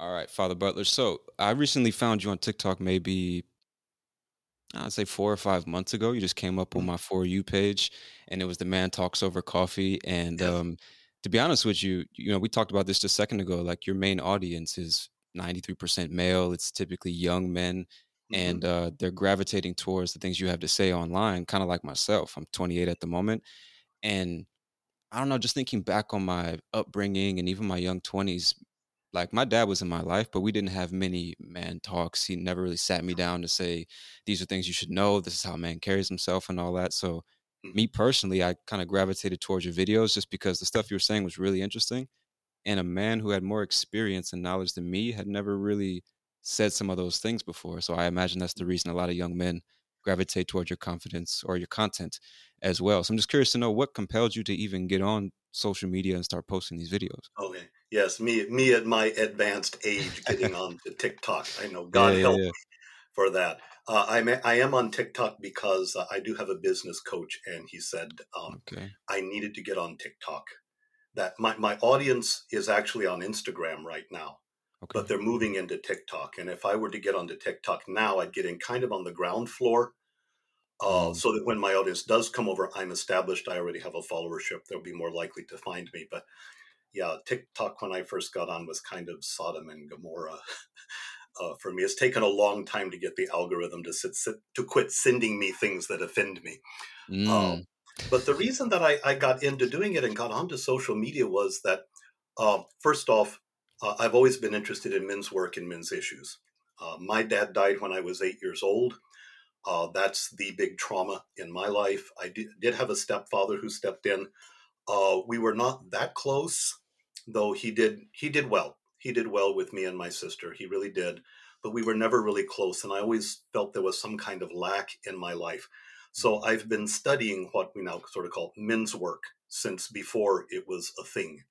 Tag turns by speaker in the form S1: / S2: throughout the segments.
S1: All right, Father Butler. So I recently found you on TikTok, maybe I'd say four or five months ago. You just came up on my For You page, and it was the Man Talks Over Coffee. And um, to be honest with you, you know, we talked about this just a second ago. Like your main audience is 93% male. It's typically young men, and uh, they're gravitating towards the things you have to say online, kind of like myself. I'm 28 at the moment. And I don't know, just thinking back on my upbringing and even my young 20s, like my dad was in my life, but we didn't have many man talks. He never really sat me down to say, these are things you should know. This is how a man carries himself and all that. So, mm. me personally, I kind of gravitated towards your videos just because the stuff you were saying was really interesting. And a man who had more experience and knowledge than me had never really said some of those things before. So, I imagine that's the mm. reason a lot of young men gravitate towards your confidence or your content as well. So, I'm just curious to know what compelled you to even get on social media and start posting these videos.
S2: Okay. Yes, me me at my advanced age getting on to TikTok. I know God
S1: Yeah, yeah,
S2: help
S1: yeah.
S2: me for that. Uh, I'm I am on TikTok because uh, I do have a business coach, and he said um,
S1: Okay.
S2: I needed to get on TikTok. That my my audience is actually on Instagram right now,
S1: Okay.
S2: but they're moving into TikTok. And if I were to get onto TikTok now, I'd get in kind of on the ground floor, uh,
S1: Mm.
S2: so that when my audience does come over, I'm established. I already have a followership. They'll be more likely to find me. But yeah, TikTok when I first got on was kind of Sodom and Gomorrah uh, for me. It's taken a long time to get the algorithm to sit, sit to quit sending me things that offend me.
S1: Mm.
S2: Um, but the reason that I, I got into doing it and got onto social media was that, uh, first off, uh, I've always been interested in men's work and men's issues. Uh, my dad died when I was eight years old. Uh, that's the big trauma in my life. I did, did have a stepfather who stepped in. Uh, we were not that close, though he did he did well. He did well with me and my sister. He really did. But we were never really close, and I always felt there was some kind of lack in my life. So I've been studying what we now sort of call men's work since before it was a thing.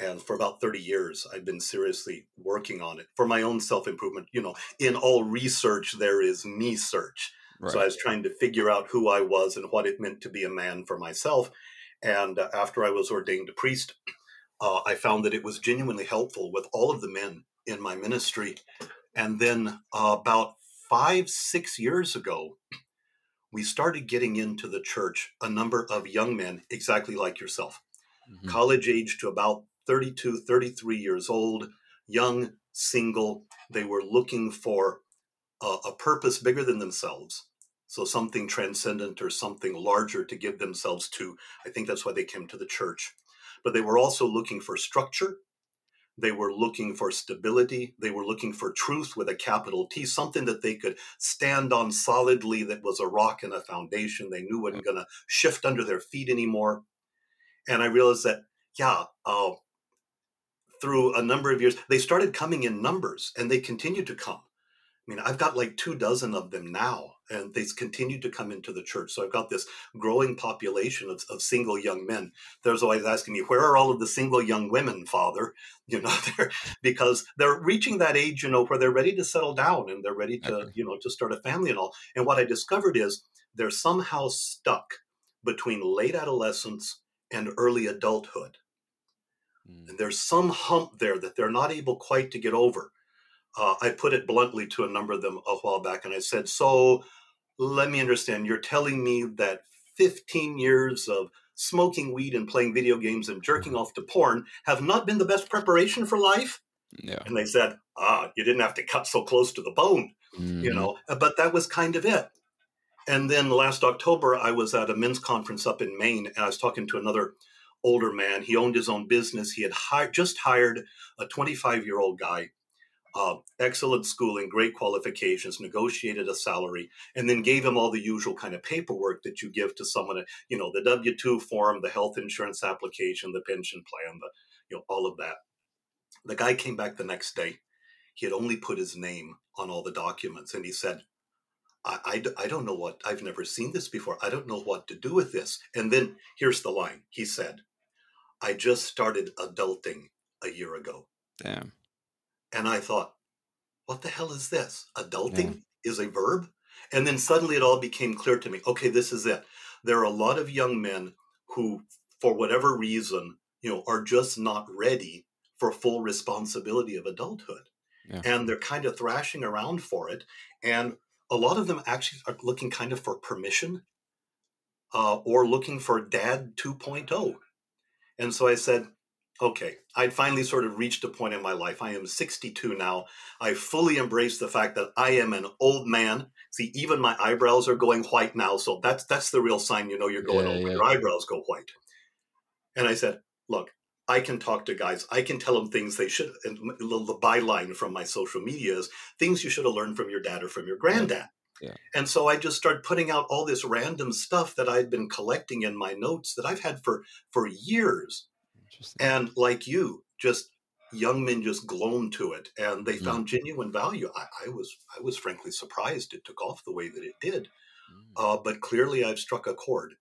S2: And for about 30 years, I've been seriously working on it for my own self improvement. You know, in all research, there is me search. So I was trying to figure out who I was and what it meant to be a man for myself. And uh, after I was ordained a priest, uh, I found that it was genuinely helpful with all of the men in my ministry. And then uh, about five, six years ago, we started getting into the church a number of young men, exactly like yourself,
S1: Mhm.
S2: college age to about 32, 33 years old, young, single. They were looking for a, a purpose bigger than themselves. So something transcendent or something larger to give themselves to. I think that's why they came to the church. But they were also looking for structure. They were looking for stability. They were looking for truth with a capital T, something that they could stand on solidly that was a rock and a foundation they knew wasn't going to shift under their feet anymore. And I realized that, yeah, uh, through a number of years, they started coming in numbers and they continued to come. I mean, I've got like two dozen of them now, and they continue to come into the church. So I've got this growing population of, of single young men. There's always asking me, where are all of the single young women, Father? You know, they're, because they're reaching that age, you know, where they're ready to settle down and they're ready to, you know, to start a family and all. And what I discovered is they're somehow stuck between late adolescence and early adulthood. Mm. And there's some hump there that they're not able quite to get over. Uh, I put it bluntly to a number of them a while back, and I said, So let me understand. You're telling me that 15 years of smoking weed and playing video games and jerking off to porn have not been the best preparation for life?
S1: Yeah.
S2: And they said, Ah, you didn't have to cut so close to the bone, mm-hmm. you know, but that was kind of it. And then last October, I was at a men's conference up in Maine, and I was talking to another older man. He owned his own business. He had hired, just hired a 25 year old guy, uh, excellent schooling, great qualifications, negotiated a salary, and then gave him all the usual kind of paperwork that you give to someone. You know, the W 2 form, the health insurance application, the pension plan, the you know all of that. The guy came back the next day. He had only put his name on all the documents, and he said, I, I, I, don't know what, I've never seen this before. I don't know what to do with this. And then here's the line he said, I just started adulting a year ago.
S1: Damn.
S2: And I thought, what the hell is this? Adulting yeah. is a verb? And then suddenly it all became clear to me okay, this is it. There are a lot of young men who, for whatever reason, you know, are just not ready for full responsibility of adulthood. Yeah. And they're kind of thrashing around for it. And a lot of them actually are looking kind of for permission uh, or looking for dad 2.0 and so i said okay i'd finally sort of reached a point in my life i am 62 now i fully embrace the fact that i am an old man see even my eyebrows are going white now so that's that's the real sign you know you're going yeah, old yeah. your eyebrows go white and i said look I can talk to guys. I can tell them things they should. And the byline from my social media is things you should have learned from your dad or from your granddad.
S1: Yeah.
S2: And so I just started putting out all this random stuff that I'd been collecting in my notes that I've had for for years. And like you, just young men just glowed to it, and they mm. found genuine value. I, I, was I was frankly surprised it took off the way that it did. Mm. Uh, but clearly, I've struck a chord,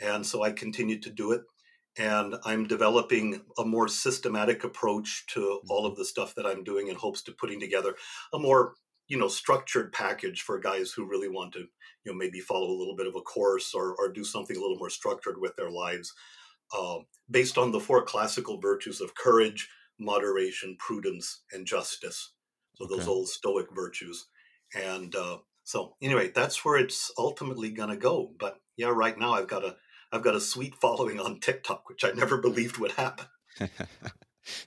S2: and so I continued to do it and I'm developing a more systematic approach to all mm-hmm. of the stuff that I'm doing in hopes to putting together a more you know structured package for guys who really want to you know maybe follow a little bit of a course or, or do something a little more structured with their lives uh, based on the four classical virtues of courage moderation prudence and justice so okay. those old stoic virtues and uh, so anyway that's where it's ultimately going to go but yeah right now i've got a I've got a sweet following on TikTok, which I never believed would happen.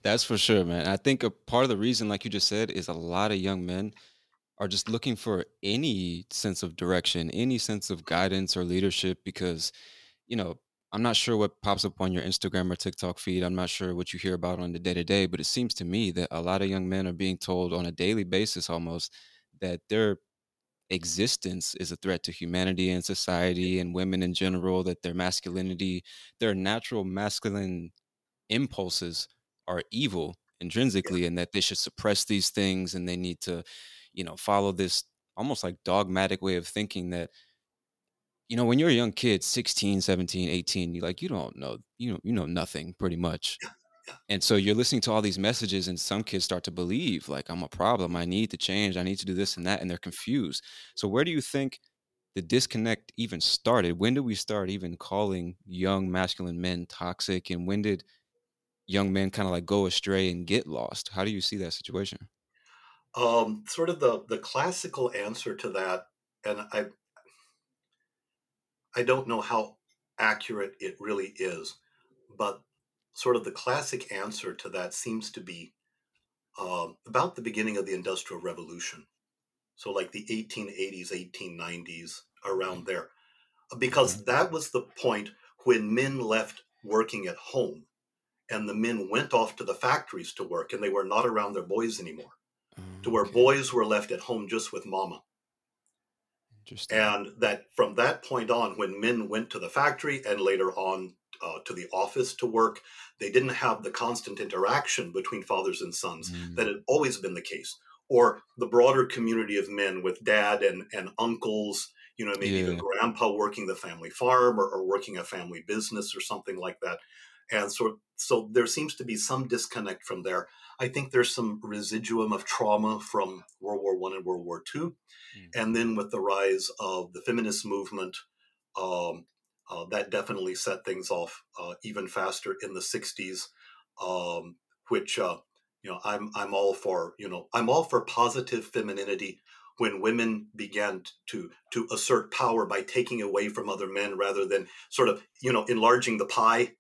S1: That's for sure, man. I think a part of the reason, like you just said, is a lot of young men are just looking for any sense of direction, any sense of guidance or leadership because, you know, I'm not sure what pops up on your Instagram or TikTok feed. I'm not sure what you hear about on the day to day, but it seems to me that a lot of young men are being told on a daily basis almost that they're existence is a threat to humanity and society and women in general, that their masculinity, their natural masculine impulses are evil intrinsically, and that they should suppress these things and they need to, you know, follow this almost like dogmatic way of thinking that you know when you're a young kid 16 17 18 you like you don't know you know you know nothing pretty much and so you're listening to all these messages, and some kids start to believe, like, I'm a problem. I need to change. I need to do this and that. And they're confused. So, where do you think the disconnect even started? When did we start even calling young masculine men toxic? And when did young men kind of like go astray and get lost? How do you see that situation?
S2: Um, sort of the the classical answer to that, and I I don't know how accurate it really is, but sort of the classic answer to that seems to be uh, about the beginning of the Industrial Revolution. So, like the 1880s, 1890s, around there. Because mm-hmm. that was the point when men left working at home and the men went off to the factories to work and they were not around their boys anymore, to where boys were left at home just with mama. And that from that point on, when men went to the factory and later on uh, to the office to work. They didn't have the constant interaction between fathers and sons mm. that had always been the case, or the broader community of men with dad and, and uncles, you know, maybe yeah. even grandpa working the family farm or, or working a family business or something like that. And so, so there seems to be some disconnect from there. I think there's some residuum of trauma from World War One and World War Two, mm. and then with the rise of the feminist movement, um, uh, that definitely set things off uh, even faster in the 60s. um, which uh, you know I'm I'm all for. You know I'm all for positive femininity when women began to to assert power by taking away from other men rather than sort of you know enlarging the pie.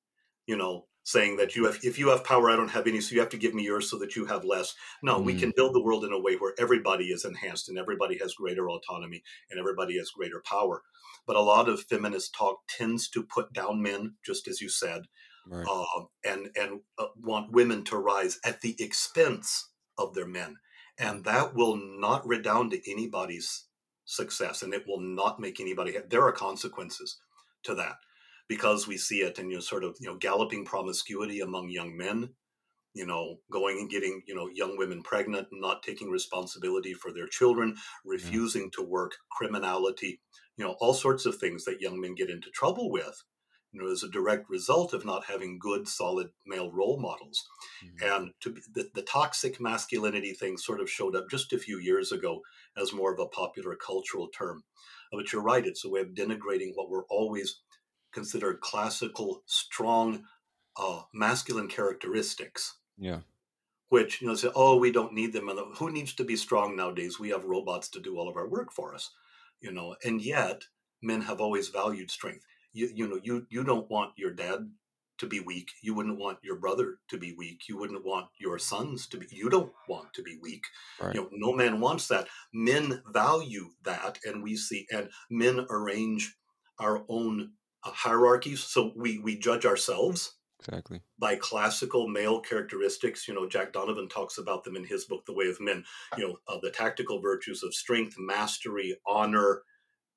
S2: You know saying that you have if you have power i don't have any so you have to give me yours so that you have less. No mm. we can build the world in a way where everybody is enhanced and everybody has greater autonomy and everybody has greater power. But a lot of feminist talk tends to put down men just as you said right. uh, and and uh, want women to rise at the expense of their men. And that will not redound to anybody's success and it will not make anybody there are consequences to that because we see it in you know, sort of you know galloping promiscuity among young men you know going and getting you know young women pregnant and not taking responsibility for their children refusing yeah. to work criminality you know all sorts of things that young men get into trouble with you know as a direct result of not having good solid male role models mm-hmm. and to be, the, the toxic masculinity thing sort of showed up just a few years ago as more of a popular cultural term but you're right it's a way of denigrating what we're always considered classical, strong, uh, masculine characteristics.
S1: Yeah.
S2: Which, you know, say, oh, we don't need them. And who needs to be strong nowadays? We have robots to do all of our work for us, you know. And yet, men have always valued strength. You, you know, you you don't want your dad to be weak. You wouldn't want your brother to be weak. You wouldn't want your sons to be. You don't want to be weak. Right. You know, no man wants that. Men value that, and we see, and men arrange our own uh, hierarchies. So we we judge ourselves
S1: exactly
S2: by classical male characteristics. You know, Jack Donovan talks about them in his book, The Way of Men. You know, uh, the tactical virtues of strength, mastery, honor,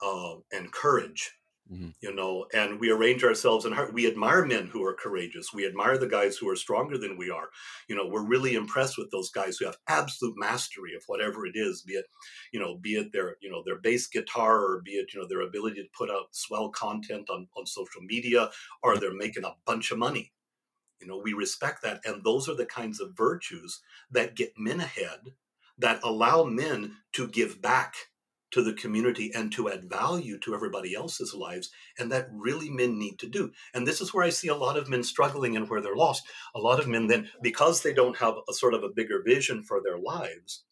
S2: uh, and courage. Mm-hmm. You know, and we arrange ourselves and we admire men who are courageous. We admire the guys who are stronger than we are. You know, we're really impressed with those guys who have absolute mastery of whatever it is, be it, you know, be it their, you know, their bass guitar or be it, you know, their ability to put out swell content on, on social media or they're making a bunch of money. You know, we respect that. And those are the kinds of virtues that get men ahead, that allow men to give back to the community and to add value to everybody else's lives. And that really men need to do. And this is where I see a lot of men struggling and where they're lost. A lot of men then, because they don't have a sort of a bigger vision for their lives,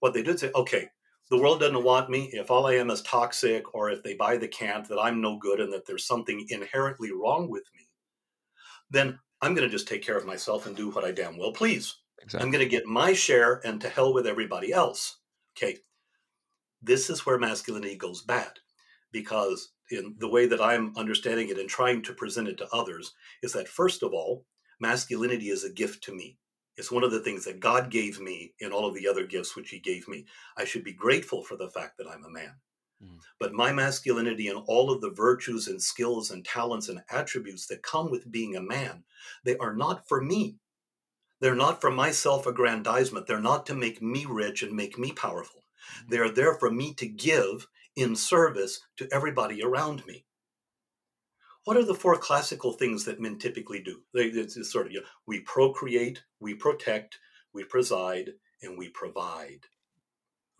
S2: what they do is say, okay, the world doesn't want me. If all I am is toxic, or if they buy the cant that I'm no good and that there's something inherently wrong with me, then I'm going to just take care of myself and do what I damn well please. Exactly. I'm going to get my share and to hell with everybody else. Okay, this is where masculinity goes bad because in the way that i'm understanding it and trying to present it to others is that first of all masculinity is a gift to me. It's one of the things that god gave me in all of the other gifts which he gave me. I should be grateful for the fact that i'm a man. Mm. but my masculinity and all of the virtues and skills and talents and attributes that come with being a man they are not for me. They're not for my self-aggrandizement they're not to make me rich and make me powerful they are there for me to give in service to everybody around me. What are the four classical things that men typically do? They, it's, sort of, you know, we procreate, we protect, we preside, and we provide.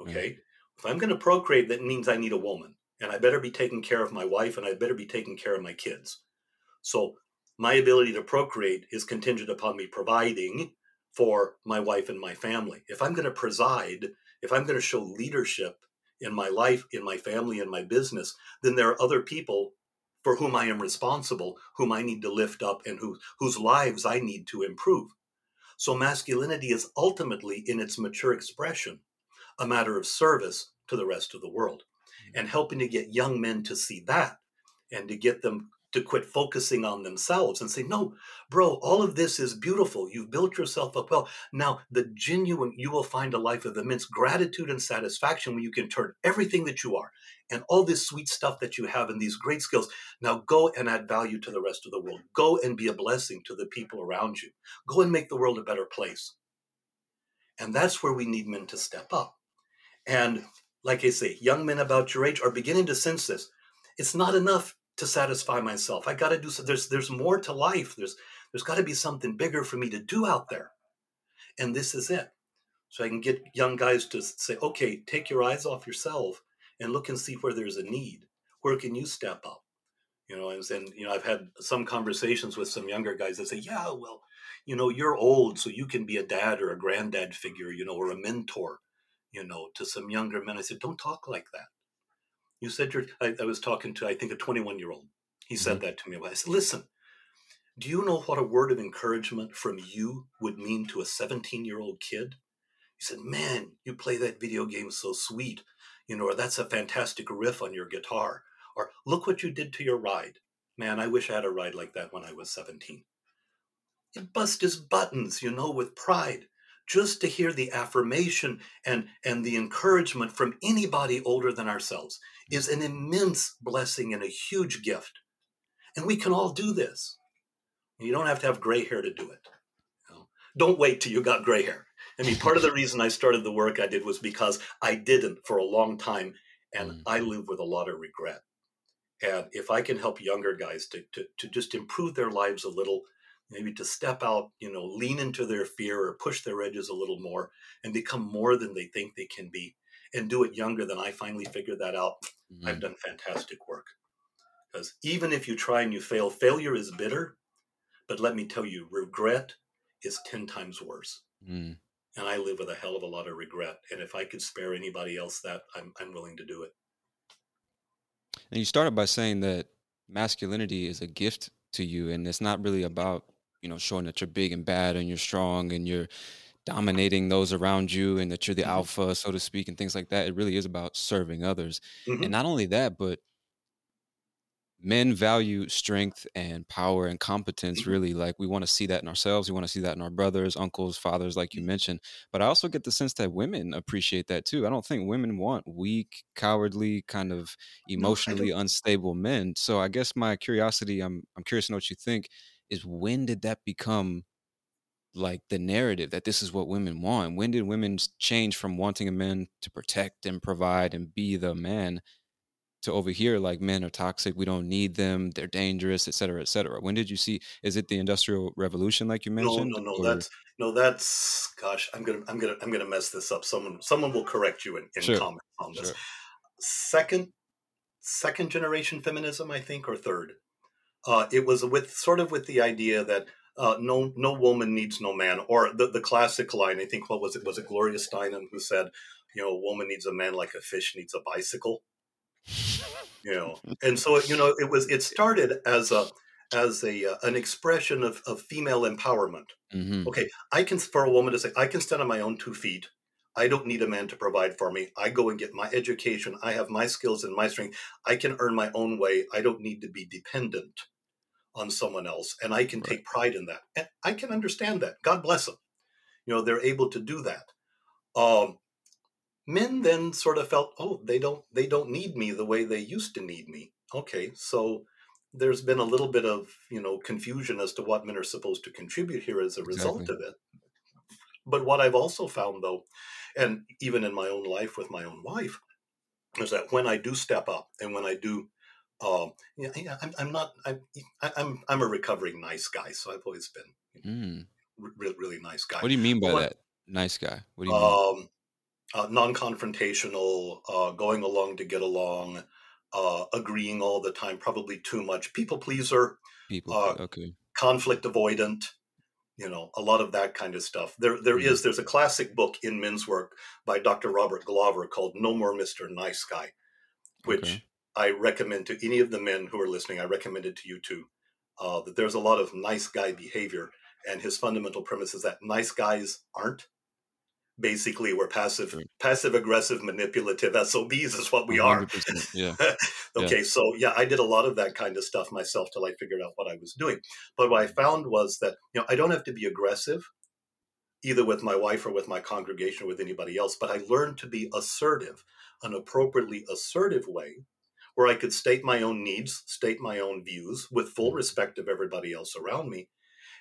S2: Okay? Mm-hmm. If I'm going to procreate, that means I need a woman. And I better be taking care of my wife and I better be taking care of my kids. So my ability to procreate is contingent upon me providing for my wife and my family. If I'm going to preside, if I'm going to show leadership in my life, in my family, in my business, then there are other people for whom I am responsible, whom I need to lift up, and who, whose lives I need to improve. So masculinity is ultimately, in its mature expression, a matter of service to the rest of the world mm-hmm. and helping to get young men to see that and to get them to quit focusing on themselves and say, no, bro, all of this is beautiful. You've built yourself up well. Now, the genuine, you will find a life of immense gratitude and satisfaction when you can turn everything that you are and all this sweet stuff that you have and these great skills. Now go and add value to the rest of the world. Go and be a blessing to the people around you. Go and make the world a better place. And that's where we need men to step up. And like I say, young men about your age are beginning to sense this. It's not enough to satisfy myself. I got to do so. There's there's more to life. There's there's got to be something bigger for me to do out there, and this is it. So I can get young guys to say, okay, take your eyes off yourself and look and see where there's a need. Where can you step up? You know, and, and you know, I've had some conversations with some younger guys that say, yeah, well, you know, you're old, so you can be a dad or a granddad figure, you know, or a mentor, you know, to some younger men. I said, don't talk like that. You said you're, I, I was talking to, I think, a 21 year old. He mm-hmm. said that to me. I said, listen, do you know what a word of encouragement from you would mean to a 17 year old kid? He said, man, you play that video game so sweet, you know, or that's a fantastic riff on your guitar, or look what you did to your ride. Man, I wish I had a ride like that when I was 17 it bust his buttons, you know, with pride. Just to hear the affirmation and, and the encouragement from anybody older than ourselves is an immense blessing and a huge gift. And we can all do this. You don't have to have gray hair to do it. You know? Don't wait till you got gray hair. I mean, part of the reason I started the work I did was because I didn't for a long time, and mm. I live with a lot of regret. And if I can help younger guys to, to, to just improve their lives a little, maybe to step out, you know, lean into their fear or push their edges a little more and become more than they think they can be and do it younger than I finally figured that out. Mm-hmm. I've done fantastic work. Because even if you try and you fail, failure is bitter. But let me tell you, regret is 10 times worse. Mm. And I live with a hell of a lot of regret. And if I could spare anybody else that, I'm, I'm willing to do it.
S1: And you started by saying that masculinity is a gift to you. And it's not really about you know, showing that you're big and bad and you're strong and you're dominating those around you and that you're the mm-hmm. alpha, so to speak, and things like that. It really is about serving others. Mm-hmm. And not only that, but men value strength and power and competence mm-hmm. really like we want to see that in ourselves we want to see that in our brothers uncles fathers like you mm-hmm. mentioned but i also get the sense that women appreciate that too i don't think women want weak cowardly kind of emotionally no, unstable men so i guess my curiosity i'm i'm curious to know what you think is when did that become like the narrative that this is what women want? When did women change from wanting a man to protect and provide and be the man to over here like men are toxic, we don't need them, they're dangerous, et cetera, et cetera? When did you see? Is it the Industrial Revolution, like you mentioned?
S2: No, no, no. Or? That's no, that's gosh. I'm gonna, I'm gonna, I'm gonna mess this up. Someone, someone will correct you in, in sure. comments on this. Sure. Second, second generation feminism, I think, or third uh, it was with sort of with the idea that uh, no no woman needs no man, or the, the classic line. I think what was it was it Gloria Steinem who said, you know, a woman needs a man like a fish needs a bicycle. You know, and so you know it was it started as a as a uh, an expression of, of female empowerment. Mm-hmm. Okay, I can for a woman to say I can stand on my own two feet. I don't need a man to provide for me. I go and get my education. I have my skills and my strength. I can earn my own way. I don't need to be dependent on someone else. And I can right. take pride in that. And I can understand that. God bless them. You know, they're able to do that. Um, men then sort of felt, oh, they don't they don't need me the way they used to need me. Okay, so there's been a little bit of you know confusion as to what men are supposed to contribute here as a result exactly. of it. But what I've also found though and even in my own life with my own wife, is that when I do step up and when I do, um, yeah, yeah I'm, I'm, not, I'm, I'm, I'm a recovering nice guy. So I've always been mm. really, really nice guy.
S1: What do you mean by that? Nice guy. What do you um, mean?
S2: Uh, non-confrontational, uh, going along to get along, uh, agreeing all the time, probably too much, people pleaser,
S1: people, uh, okay,
S2: conflict avoidant, you know a lot of that kind of stuff there there mm-hmm. is there's a classic book in men's work by dr robert glover called no more mr nice guy which okay. I recommend to any of the men who are listening i recommend it to you too uh, that there's a lot of nice guy behavior and his fundamental premise is that nice guys aren't. Basically we're passive passive aggressive manipulative sobs is what we are.
S1: yeah.
S2: Okay yeah. so yeah i did a lot of that kind of stuff myself till i figured out what i was doing. But what i found was that you know i don't have to be aggressive either with my wife or with my congregation or with anybody else but i learned to be assertive an appropriately assertive way where i could state my own needs state my own views with full mm-hmm. respect of everybody else around me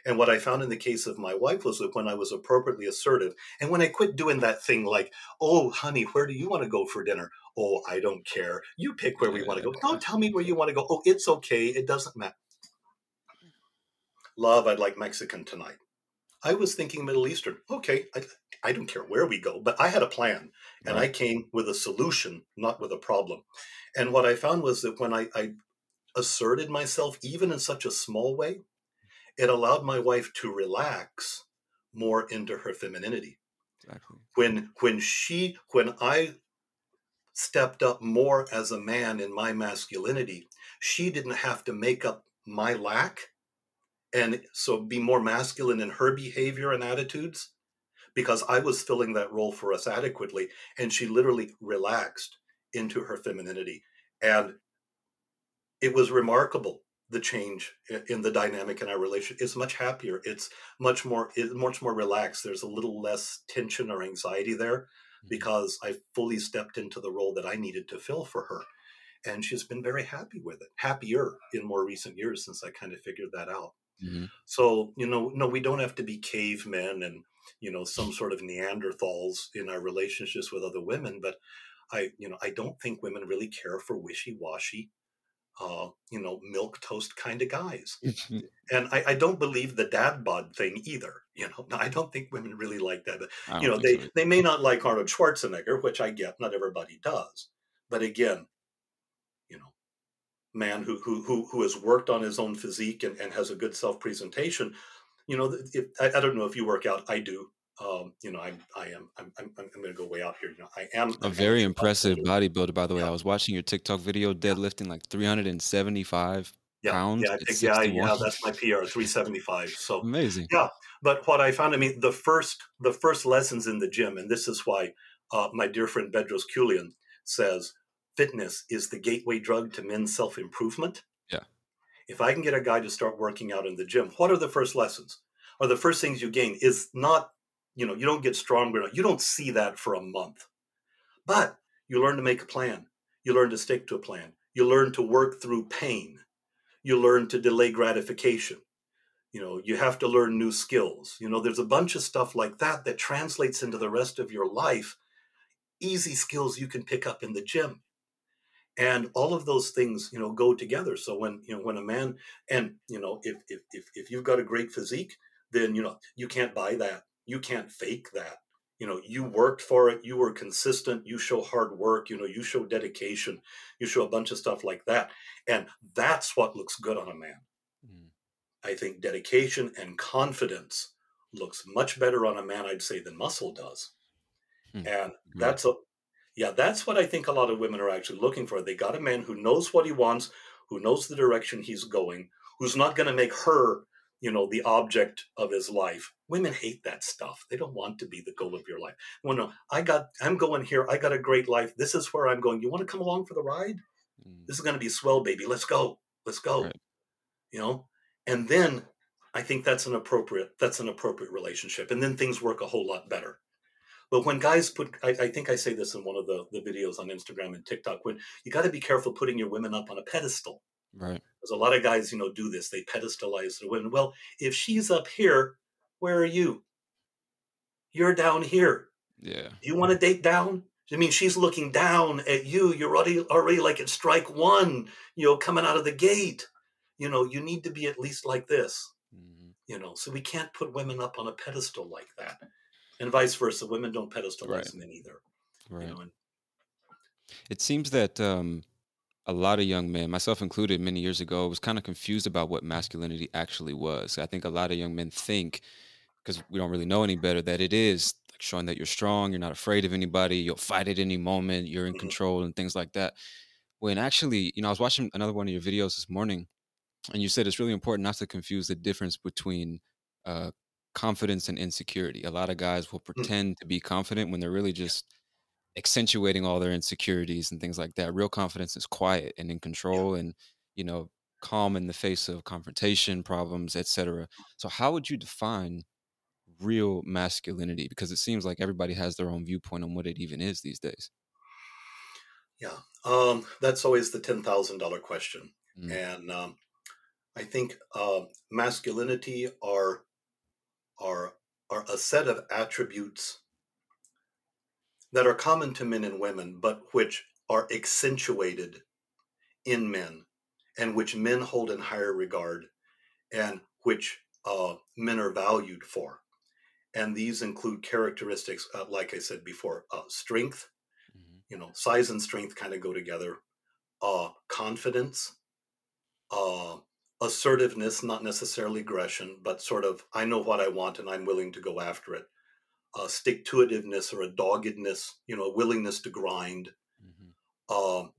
S2: and what I found in the case of my wife was that when I was appropriately assertive, and when I quit doing that thing like, oh, honey, where do you want to go for dinner? Oh, I don't care. You pick where we want to go. Don't tell me where you want to go. Oh, it's okay. It doesn't matter. Love, I'd like Mexican tonight. I was thinking Middle Eastern. Okay, I, I don't care where we go, but I had a plan and right. I came with a solution, not with a problem. And what I found was that when I, I asserted myself, even in such a small way, it allowed my wife to relax more into her femininity.
S1: Exactly.
S2: When when she when I stepped up more as a man in my masculinity, she didn't have to make up my lack and so be more masculine in her behavior and attitudes because I was filling that role for us adequately. And she literally relaxed into her femininity. And it was remarkable the change in the dynamic in our relationship it's much happier it's much more it's much more relaxed there's a little less tension or anxiety there mm-hmm. because i fully stepped into the role that i needed to fill for her and she's been very happy with it happier in more recent years since i kind of figured that out mm-hmm. so you know no we don't have to be cavemen and you know some sort of neanderthals in our relationships with other women but i you know i don't think women really care for wishy-washy uh, you know, milk toast kind of guys. and I, I, don't believe the dad bod thing either. You know, I don't think women really like that. But, You know, they, so. they may not like Arnold Schwarzenegger, which I get, not everybody does. But again, you know, man who who who, who has worked on his own physique and, and has a good self presentation. You know, if, I, I don't know if you work out. I do um, you know, I, I am, I'm, I'm, I'm going to go way out here. You know, I am
S1: a very impressive bodybuilder, by the way. Yeah. I was watching your TikTok video, deadlifting like 375
S2: yeah,
S1: pounds.
S2: Yeah, think, yeah, yeah, that's my PR, 375. So
S1: amazing.
S2: Yeah. But what I found, I mean, the first, the first lessons in the gym, and this is why uh, my dear friend Bedros Keuilian says fitness is the gateway drug to men's self improvement.
S1: Yeah.
S2: If I can get a guy to start working out in the gym, what are the first lessons? Or the first things you gain is not you know you don't get stronger you don't see that for a month. But you learn to make a plan. You learn to stick to a plan. You learn to work through pain. You learn to delay gratification. You know you have to learn new skills. You know there's a bunch of stuff like that that translates into the rest of your life. Easy skills you can pick up in the gym. And all of those things you know go together. So when you know when a man and you know if if if, if you've got a great physique then you know you can't buy that you can't fake that. You know you worked for it you were consistent you show hard work you know you show dedication you show a bunch of stuff like that and that's what looks good on a man. Mm. i think dedication and confidence looks much better on a man i'd say than muscle does. Mm. and that's a yeah that's what i think a lot of women are actually looking for. They got a man who knows what he wants who knows the direction he's going who's not going to make her you know the object of his life women hate that stuff. They don't want to be the goal of your life. Well no i got i'm going here. I got a great life. This is where i'm going. You want to come along for the ride? Mm. this is going to be swell baby. Let's go. Let's go. Right. you know? And then i think that's an appropriate that's an appropriate relationship and then things work a whole lot better. But when guys put I, I think i say this in one of the, the videos on instagram and tiktok when you got to be careful putting your women up on a pedestal.
S1: Right.
S2: Because a lot of guys, you know, do this. They pedestalize the women. Well, if she's up here, where are you? You're down here.
S1: Yeah.
S2: Do you want to date down? I mean, she's looking down at you. You're already already like at strike one. You know, coming out of the gate. You know, you need to be at least like this. Mm-hmm. You know, so we can't put women up on a pedestal like that, and vice versa. Women don't pedestalize right. men either.
S1: Right. You know, and, it seems that um, a lot of young men, myself included, many years ago, was kind of confused about what masculinity actually was. I think a lot of young men think, because we don't really know any better, that it is like showing that you're strong, you're not afraid of anybody, you'll fight at any moment, you're in mm-hmm. control, and things like that. When actually, you know, I was watching another one of your videos this morning, and you said it's really important not to confuse the difference between uh, confidence and insecurity. A lot of guys will mm. pretend to be confident when they're really just accentuating all their insecurities and things like that. Real confidence is quiet and in control and, you know, calm in the face of confrontation, problems, etc. So how would you define real masculinity? Because it seems like everybody has their own viewpoint on what it even is these days.
S2: Yeah, um, that's always the ten thousand dollar question, mm. and um, I think uh, masculinity are are are a set of attributes that are common to men and women, but which are accentuated in men and which men hold in higher regard and which uh, men are valued for. And these include characteristics, uh, like I said before, uh, strength, mm-hmm. you know, size and strength kind of go together, uh, confidence, uh, assertiveness, not necessarily aggression, but sort of I know what I want and I'm willing to go after it. Uh, stick to itiveness or a doggedness, you know, a willingness to grind. Mm-hmm. Um,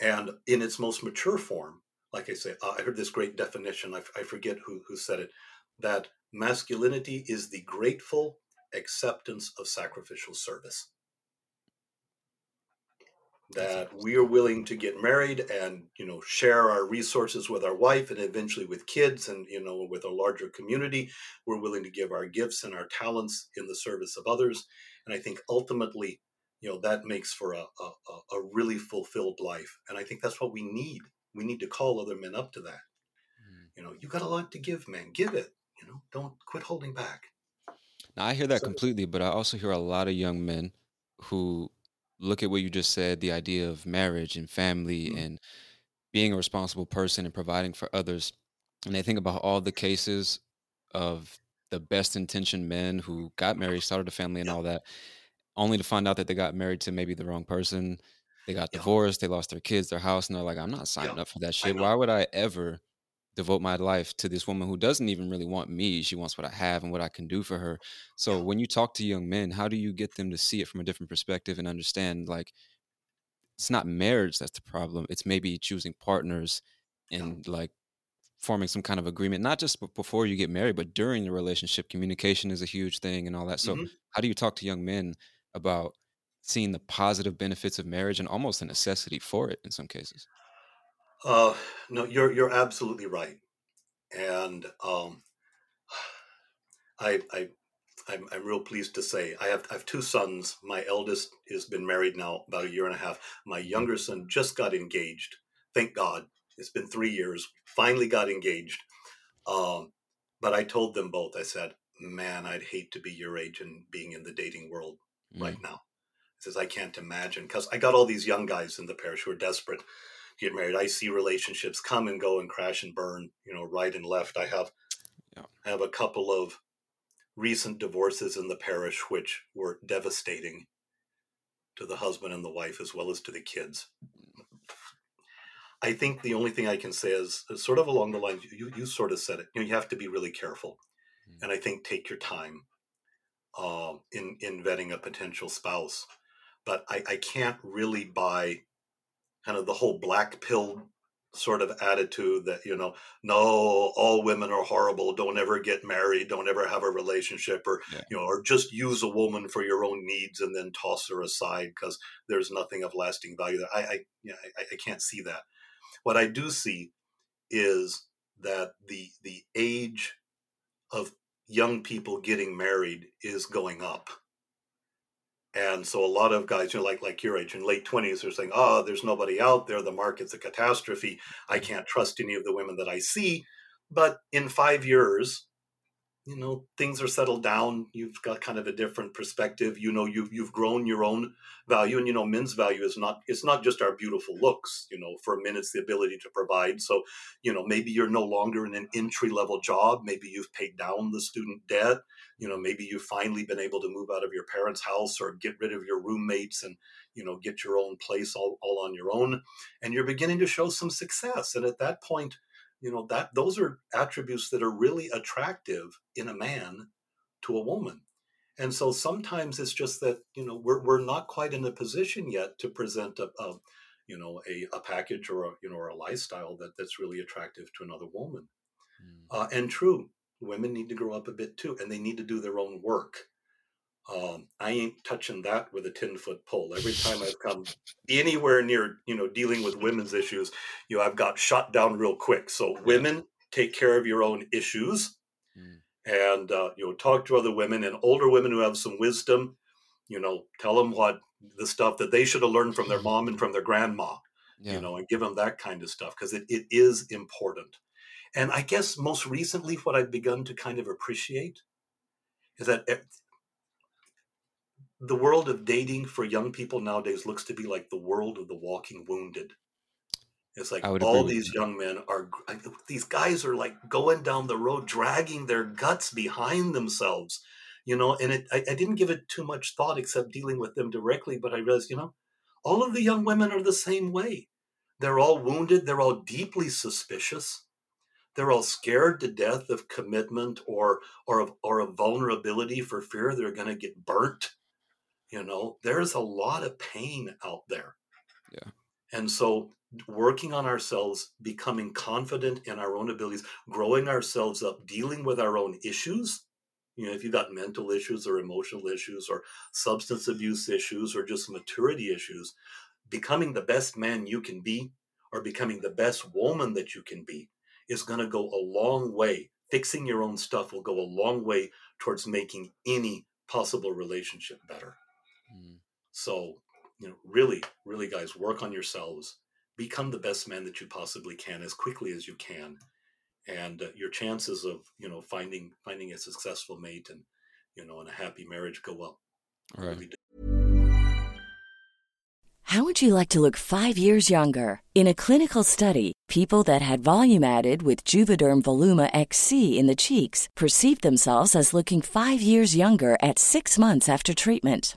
S2: and in its most mature form, like I say, uh, I heard this great definition. I, f- I forget who, who said it that masculinity is the grateful acceptance of sacrificial service. That we are willing to get married and you know share our resources with our wife and eventually with kids and you know with a larger community. We're willing to give our gifts and our talents in the service of others. And i think ultimately you know that makes for a, a, a really fulfilled life. And i think that's what we need. We need to call other men up to that. Mm. you know you got a lot to give man. Give it you know don't quit holding back
S1: now i hear that so, completely but i also hear a lot of young men who look at what you just said the idea of marriage and family mm-hmm. and being a responsible person and providing for others and they think about all the cases of the best intentioned men who got married started a family and yeah. all that only to find out that they got married to maybe the wrong person they got yeah. divorced they lost their kids their house and they're like i'm not signing yeah. up for that shit why would i ever devote my life to this woman who doesn't even really want me. She wants what I have and what I can do for her. So when you talk to young men, how do you get them to see it from a different perspective and understand like it's not marriage that's the problem. It's maybe choosing partners and like forming some kind of agreement, not just before you get married, but during the relationship. Communication is a huge thing and all that. So mm-hmm. how do you talk to young men about seeing the positive benefits of marriage and almost a necessity for it in some cases?
S2: Uh, no, you're you're absolutely right, and um, I I I'm, I'm real pleased to say I have I have two sons. My eldest has been married now about a year and a half. My mm-hmm. younger son just got engaged. Thank God, it's been three years. Finally got engaged. Um, but I told them both. I said, "Man, I'd hate to be your age and being in the dating world mm. right now." I says, "I can't imagine," because I got all these young guys in the parish who are desperate get married. I see relationships come and go and crash and burn, you know, right and left. I have yeah. I have a couple of recent divorces in the parish which were devastating to the husband and the wife as well as to the kids. I think the only thing I can say is, is sort of along the lines you, you sort of said it. You know, you have to be really careful, mm-hmm. and I think take your time uh, in in vetting a potential spouse. But I, I can't really buy kind of the whole black pill sort of attitude that you know no all women are horrible don't ever get married don't ever have a relationship or yeah. you know or just use a woman for your own needs and then toss her aside because there's nothing of lasting value there. I I, you know, I i can't see that. What i do see is that the the age of young people getting married is going up and so a lot of guys, you know, like like your age in late twenties, are saying, "Oh, there's nobody out there. The market's a catastrophe. I mm-hmm. can't trust any of the women that I see." But in five years, you know things are settled down you've got kind of a different perspective you know you've you've grown your own value and you know men's value is not it's not just our beautiful looks you know for men it's the ability to provide. So you know maybe you're no longer in an entry level job maybe you've paid down the student debt you know maybe you've finally been able to move out of your parents house or get rid of your roommates and you know get your own place all, all on your own and you're beginning to show some success. And at that point you know that those are attributes that are really attractive in a man to a woman. And so sometimes it's just that you know we're, we're not quite in a position yet to present a, a you know a, a package or a you know or a lifestyle that that's really attractive to another woman. Mm. uh, and true women need to grow up a bit too and they need to do their own work um, I ain't touching that with a 10 foot pole. Every time I've come anywhere near, you know, dealing with women's issues, you know, I've got shot down real quick. So women take care of your own issues mm. and, uh, you know, talk to other women and older women who have some wisdom, you know, tell them what the stuff that they should have learned from their mom and from their grandma, yeah. you know, and give them that kind of stuff because it, it is important. And I guess most recently, what I've begun to kind of appreciate is that the world of dating for young people nowadays looks to be like the world of the walking wounded. It's like all these young men are these guys are like going down the road dragging their guts behind themselves, you know. And it, I, I didn't give it too much thought except dealing with them directly, but I realized, you know, all of the young women are the same way. They're all wounded. They're all deeply suspicious. they're all scared to death of commitment or or of or of vulnerability for fear they're going to get burnt you know there's a lot of pain out there
S1: Yeah.
S2: and so working on ourselves becoming confident in our own abilities growing ourselves up dealing with our own issues you know if you've got mental issues or emotional issues or substance abuse issues or just maturity issues becoming the best man you can be or becoming the best woman that you can be is going to go a long way. Fixing your own stuff will go a long way towards making any possible relationship better. So, you know, really, really, guys, work on yourselves. Become the best man that you possibly can as quickly as you can, and uh, your chances of you know finding finding a successful mate and you know and a happy marriage go up.
S1: All right.
S3: How would you like to look five years younger? In a clinical study, people that had volume added with Juvederm Voluma XC in the cheeks perceived themselves as looking five years younger at six months after treatment.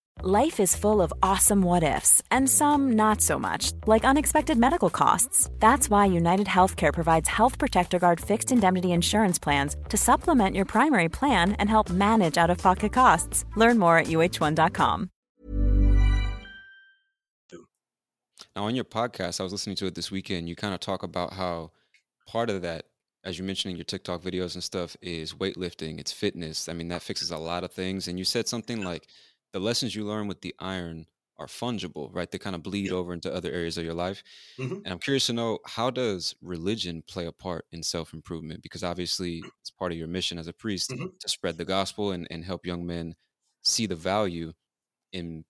S4: Life is full of awesome what ifs, and some not so much, like unexpected medical costs. That's why United Healthcare provides Health Protector Guard fixed indemnity insurance plans to supplement your primary plan and help manage out of pocket costs. Learn more at uh1.com.
S1: Now, on your podcast, I was listening to it this weekend. You kind of talk about how part of that, as you mentioned in your TikTok videos and stuff, is weightlifting, it's fitness. I mean, that fixes a lot of things. And you said something like the lessons you learn with the iron are fungible, right? They kind of bleed
S2: Yeah.
S1: over into other areas of your life.
S2: Mhm.
S1: And I'm curious to know how does religion play a part in self improvement? Because obviously, it's part of your mission as a priest
S2: Mhm.
S1: to spread the gospel and, and help young men see the value in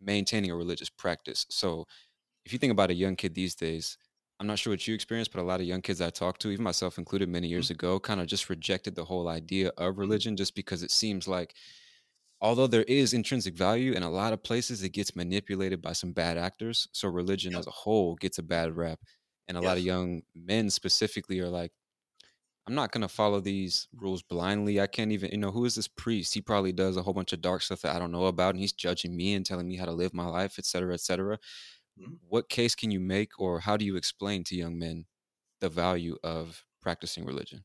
S1: maintaining a religious practice. So, if you think about a young kid these days, I'm not sure what you experienced, but a lot of young kids I talked to, even myself included many years ago, kind of just rejected the whole idea of religion just because it seems like although there is intrinsic value in a lot of places it gets manipulated by some bad actors so religion
S2: Yep.
S1: as a whole gets a bad rap and a lot of young men specifically are like i'm not going to follow these rules blindly i can't even you know who is this priest he probably does a whole bunch of dark stuff that i don't know about and he's judging me and telling me how to live my life et cetera et cetera
S2: Mhm.
S1: what case can you make or how do you explain to young men the value of practicing religion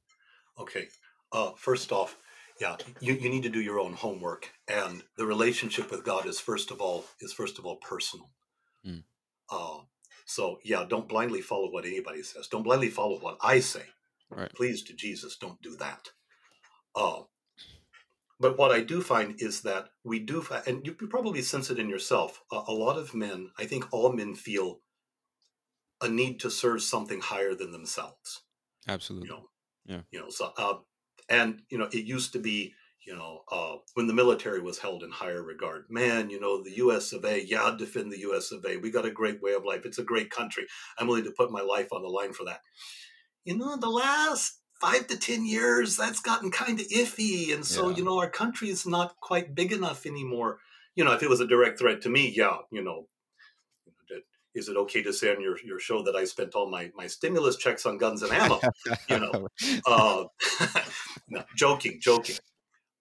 S2: Okay. Uh, first off, yeah, you, you need to do your own homework, and the relationship with God is first of all is first of all personal.
S1: Mm.
S2: Uh, so yeah, don't blindly follow what anybody says. Don't blindly follow what I say.
S1: right
S2: Please to Jesus, don't do that. Uh, but what I do find is that we do, and you probably sense it in yourself. A, a lot of men, I think all men feel a need to serve something higher than themselves
S1: absolutely
S2: you know
S1: Yeah.
S2: you know so uh, and you know it used to be you know uh, when the military was held in higher regard man you know the us of a yeah I'd defend the us of a we got a great way of life it's a great country i'm willing to put my life on the line for that you know the last five to ten years that's gotten kind of iffy and so
S1: Yeah.
S2: you know our country is not quite big enough anymore you know if it was a direct threat to me yeah you know is it okay to say on your, your show that I spent all my, my stimulus checks on guns and ammo? you know, uh, no, joking, joking.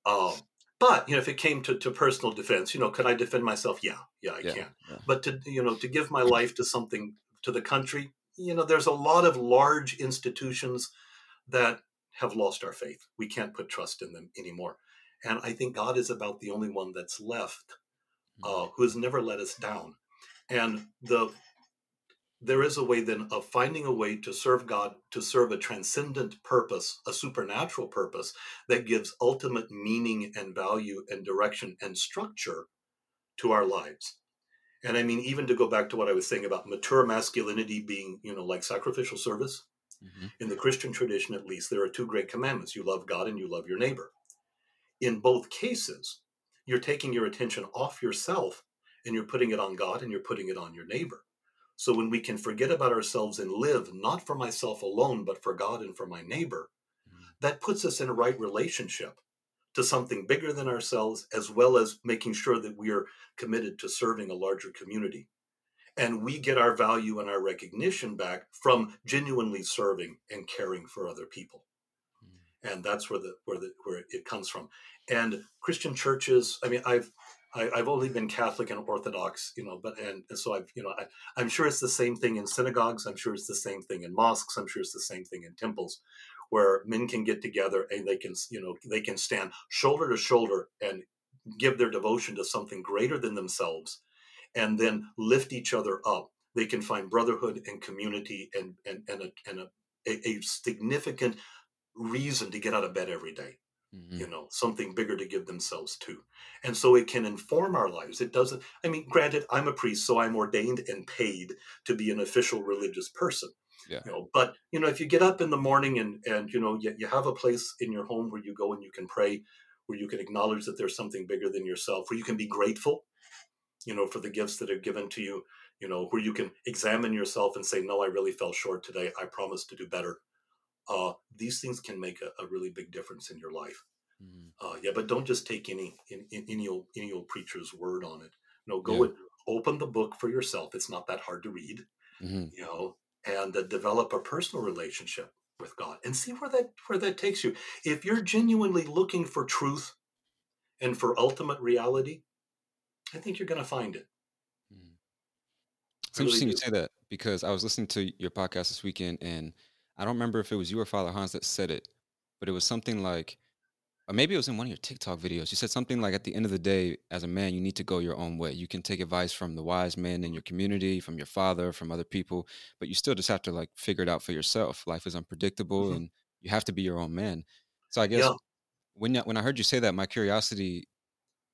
S2: Um, but you know, if it came to, to personal defense, you know, can I defend myself? Yeah, yeah, I
S1: yeah,
S2: can.
S1: yeah.
S2: But to you know, to give my life to something to the country, you know, there's a lot of large institutions that have lost our faith. We can't put trust in them anymore. And I think God is about the only one that's left uh, who has never let us down. And the there is a way then of finding a way to serve God, to serve a transcendent purpose, a supernatural purpose that gives ultimate meaning and value and direction and structure to our lives. And I mean, even to go back to what I was saying about mature masculinity being, you know, like sacrificial service, mm-hmm. in the Christian tradition at least, there are two great commandments you love God and you love your neighbor. In both cases, you're taking your attention off yourself and you're putting it on God and you're putting it on your neighbor. So when we can forget about ourselves and live not for myself alone, but for God and for my neighbor, mm-hmm. that puts us in a right relationship to something bigger than ourselves, as well as making sure that we are committed to serving a larger community. And we get our value and our recognition back from genuinely serving and caring for other people. Mm. And that's where the where the where it comes from. And Christian churches, I mean, I've I, have only been Catholic and Orthodox, you know, but and, and so I've, you know, I, am sure it's the same thing in synagogues. I'm sure it's the same thing in mosques. I'm sure it's the same thing in temples where men can get together and they can you know they can stand shoulder to shoulder and give their devotion to something greater than themselves and then lift each other up they can find brotherhood and community and and, and, a, and a, a significant reason to get out of bed every day mm-hmm. you know something bigger to give themselves to and so it can inform our lives it doesn't i mean granted i'm a priest so i'm ordained and paid to be an official religious person
S1: yeah.
S2: You know, but you know, if you get up in the morning and and you know you, you have a place in your home where you go and you can pray, where you can acknowledge that there's something bigger than yourself, where you can be grateful, you know, for the gifts that are given to you, you know, where you can examine yourself and say, no, I really fell short today. I promise to do better. Uh, these things can make a, a really big difference in your life. Mm-hmm. Uh, yeah, but don't just take any, any any old any old preacher's word on it. No, go yeah. and open the book for yourself. It's not that hard to read. Mm-hmm. You know, and uh, develop a personal relationship with God and see where that where that takes you. If you're genuinely looking for truth and for ultimate reality, I think you're going to find it.
S1: Mm. It's really interesting do. you say that because I was listening to your podcast this weekend and I don't remember if it was you or Father Hans that said it, but it was something like or maybe it was in one of your TikTok videos. You said something like, at the end of the day, as a man, you need to go your own way. You can take advice from the wise men in your community, from your father, from other people, but you still just have to like figure it out for yourself. Life is unpredictable, mm-hmm. and you have to be your own man. So I guess yeah. when when I heard you say that, my curiosity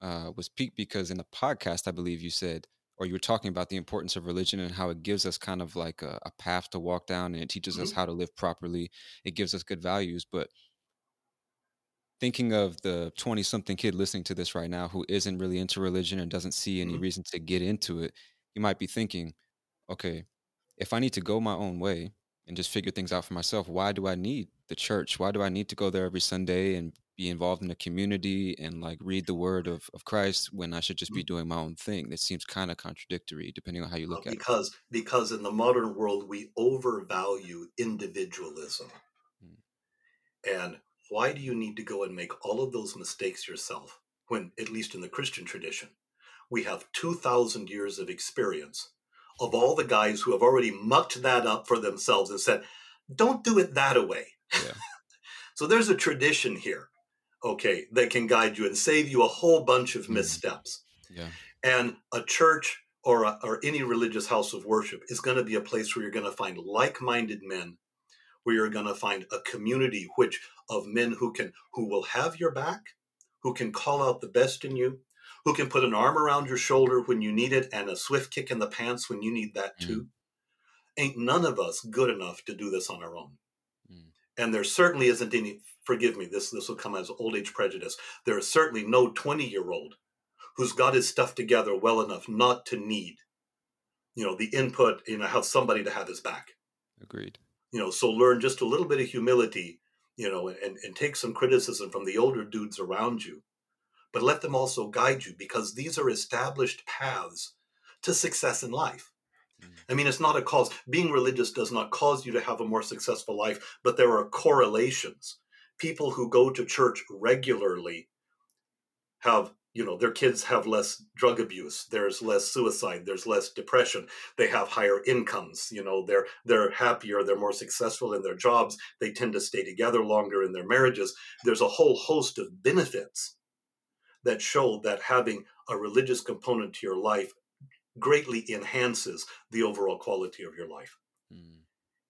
S1: uh, was piqued because in the podcast, I believe you said, or you were talking about the importance of religion and how it gives us kind of like a, a path to walk down, and it teaches mm-hmm. us how to live properly. It gives us good values, but thinking of the 20 something kid listening to this right now who isn't really into religion and doesn't see any mm-hmm. reason to get into it, you might be thinking, okay, if I need to go my own way and just figure things out for myself, why do I need the church? Why do I need to go there every Sunday and be involved in the community and like read the word of, of Christ when I should just be mm-hmm. doing my own thing? That seems kind of contradictory depending on how you look
S2: well,
S1: at
S2: because,
S1: it.
S2: Because in the modern world, we overvalue individualism. Mm. And why do you need to go and make all of those mistakes yourself when, at least in the Christian tradition, we have 2,000 years of experience of all the guys who have already mucked that up for themselves and said, don't do it that way. Yeah. so there's a tradition here, okay, that can guide you and save you a whole bunch of mm. missteps.
S1: Yeah.
S2: And a church or, a, or any religious house of worship is going to be a place where you're going to find like minded men where you're going to find a community which of men who can who will have your back who can call out the best in you who can put an arm around your shoulder when you need it and a swift kick in the pants when you need that too mm. ain't none of us good enough to do this on our own mm. and there certainly isn't any forgive me this this will come as old age prejudice there is certainly no 20 year old who's got his stuff together well enough not to need you know the input you know have somebody to have his back
S1: agreed
S2: you know so learn just a little bit of humility you know and, and take some criticism from the older dudes around you but let them also guide you because these are established paths to success in life mm. I mean, it's not a cause. Being religious does not cause you to have a more successful life, but there are correlations. People who go to church regularly have you know their kids have less drug abuse there's less suicide there's less depression they have higher incomes you know they're they're happier they're more successful in their jobs they tend to stay together longer in their marriages there's a whole host of benefits that show that having a religious component to your life greatly enhances the overall quality of your life mm.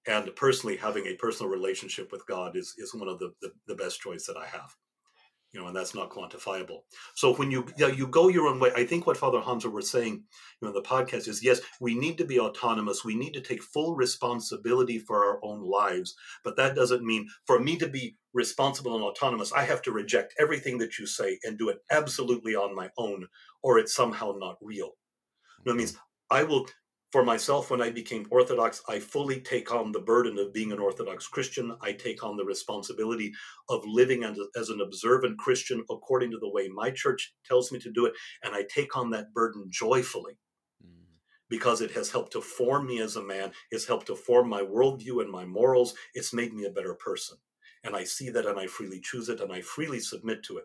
S2: And personally having a personal relationship with god is is one of the, the, the best choice that i have you know, and that's not quantifiable. So when you yeah, you go your own way, I think what Father Hamza was saying, you know, in the podcast is yes, we need to be autonomous. We need to take full responsibility for our own lives, but that doesn't mean for me to be responsible and autonomous, I have to reject everything that you say and do it absolutely on my own, or it's somehow not real. You know, it means mm-hmm. I will for myself, when I became Orthodox, I fully take on the burden of being an Orthodox Christian. I take on the responsibility of living as, an observant Christian according to the way my church tells me to do it. And I take on that burden joyfully mm. because it has helped to form me as a man. It's helped to form my worldview and my morals. It's made me a better person. And I see that and I freely choose it and I freely submit to it.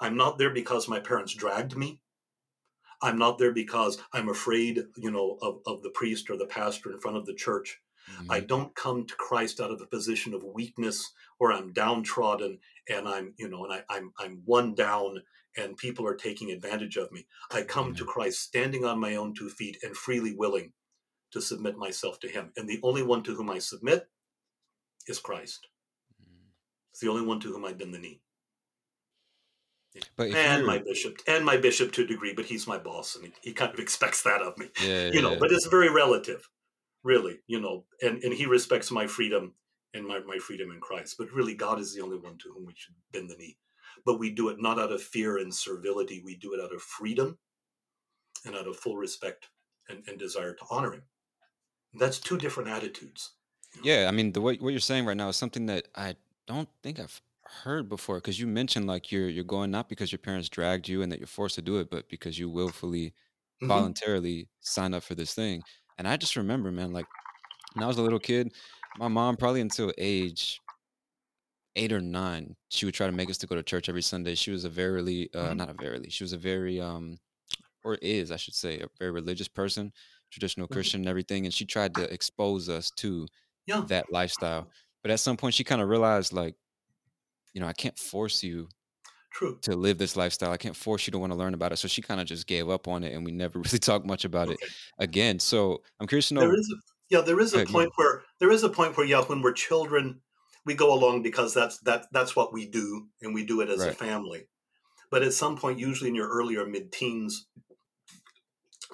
S2: I'm not there because my parents dragged me. I'm not there because I'm afraid, you know, of, of the priest or the pastor in front of the church. Mm-hmm. I don't come to Christ out of a position of weakness or I'm downtrodden and I'm, you know, and I, I'm I'm one down and people are taking advantage of me. I come mm-hmm. to Christ standing on my own two feet and freely willing to submit myself to Him. And the only one to whom I submit is Christ. Mm-hmm. It's the only one to whom I bend the knee. But and my bishop, and my bishop to a degree, but he's my boss, and he, he kind of expects that of me. Yeah, you know, yeah. but it's very relative, really. You know, and and he respects my freedom and my my freedom in Christ. But really, God is the only one to whom we should bend the knee. But we do it not out of fear and servility. We do it out of freedom and out of full respect and, and desire to honor Him. That's two different attitudes.
S1: Yeah, I mean, the what you're saying right now is something that I don't think I've heard before because you mentioned like you're you're going not because your parents dragged you and that you're forced to do it, but because you willfully, mm-hmm. voluntarily signed up for this thing. And I just remember, man, like when I was a little kid, my mom probably until age eight or nine, she would try to make us to go to church every Sunday. She was a very, uh, mm-hmm. not a very, she was a very, um, or is I should say, a very religious person, traditional mm-hmm. Christian and everything. And she tried to expose us to yeah. that lifestyle. But at some point, she kind of realized like you know, I can't force you
S2: True.
S1: to live this lifestyle. I can't force you to want to learn about it. So she kind of just gave up on it and we never really talked much about okay. it again. So I'm curious to know.
S2: There is a, yeah, there is a point where there is a point where yeah, when we're children, we go along because that's that that's what we do and we do it as right. a family. But at some point, usually in your earlier mid-teens,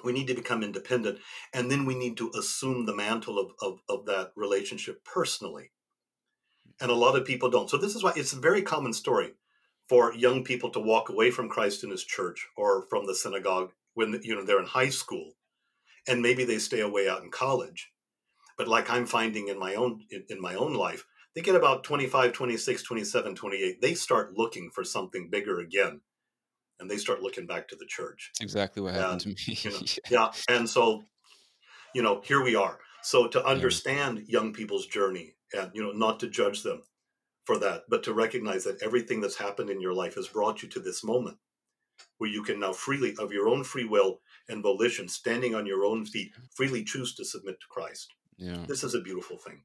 S2: we need to become independent and then we need to assume the mantle of, of, of that relationship personally and a lot of people don't. So this is why it's a very common story for young people to walk away from Christ in his church or from the synagogue when you know they're in high school and maybe they stay away out in college. But like I'm finding in my own in, in my own life, they get about 25, 26, 27, 28, they start looking for something bigger again. And they start looking back to the church.
S1: exactly what happened and, to me.
S2: you know, yeah. And so, you know, here we are. So to understand yeah. young people's journey and you know not to judge them for that but to recognize that everything that's happened in your life has brought you to this moment where you can now freely of your own free will and volition standing on your own feet freely choose to submit to christ. Yeah. This is a beautiful thing.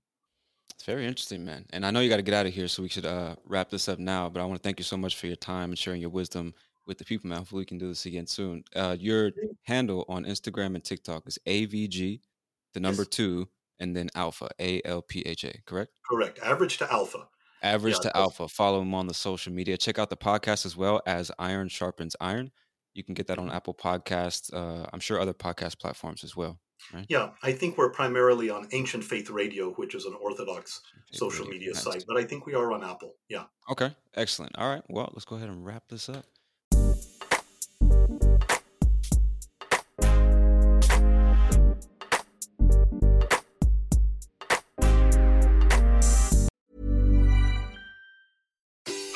S1: It's very interesting man. And i know you got to get out of here so we should uh, wrap this up now but i want to thank you so much for your time and sharing your wisdom with the people man. Hopefully we can do this again soon. Uh, your handle on instagram and tiktok is avg the number yes. two and then alpha, A L P H A, correct?
S2: Correct. Average to alpha.
S1: Average yeah, to alpha. Follow him on the social media. Check out the podcast as well as Iron Sharpens Iron. You can get that on mm-hmm. Apple Podcasts. Uh, I'm sure other podcast platforms as well. Right?
S2: Yeah, I think we're primarily on Ancient Faith Radio, which is an Orthodox social Radio. media site, but I think we are on Apple. Yeah.
S1: Okay, excellent. All right, well, let's go ahead and wrap this up.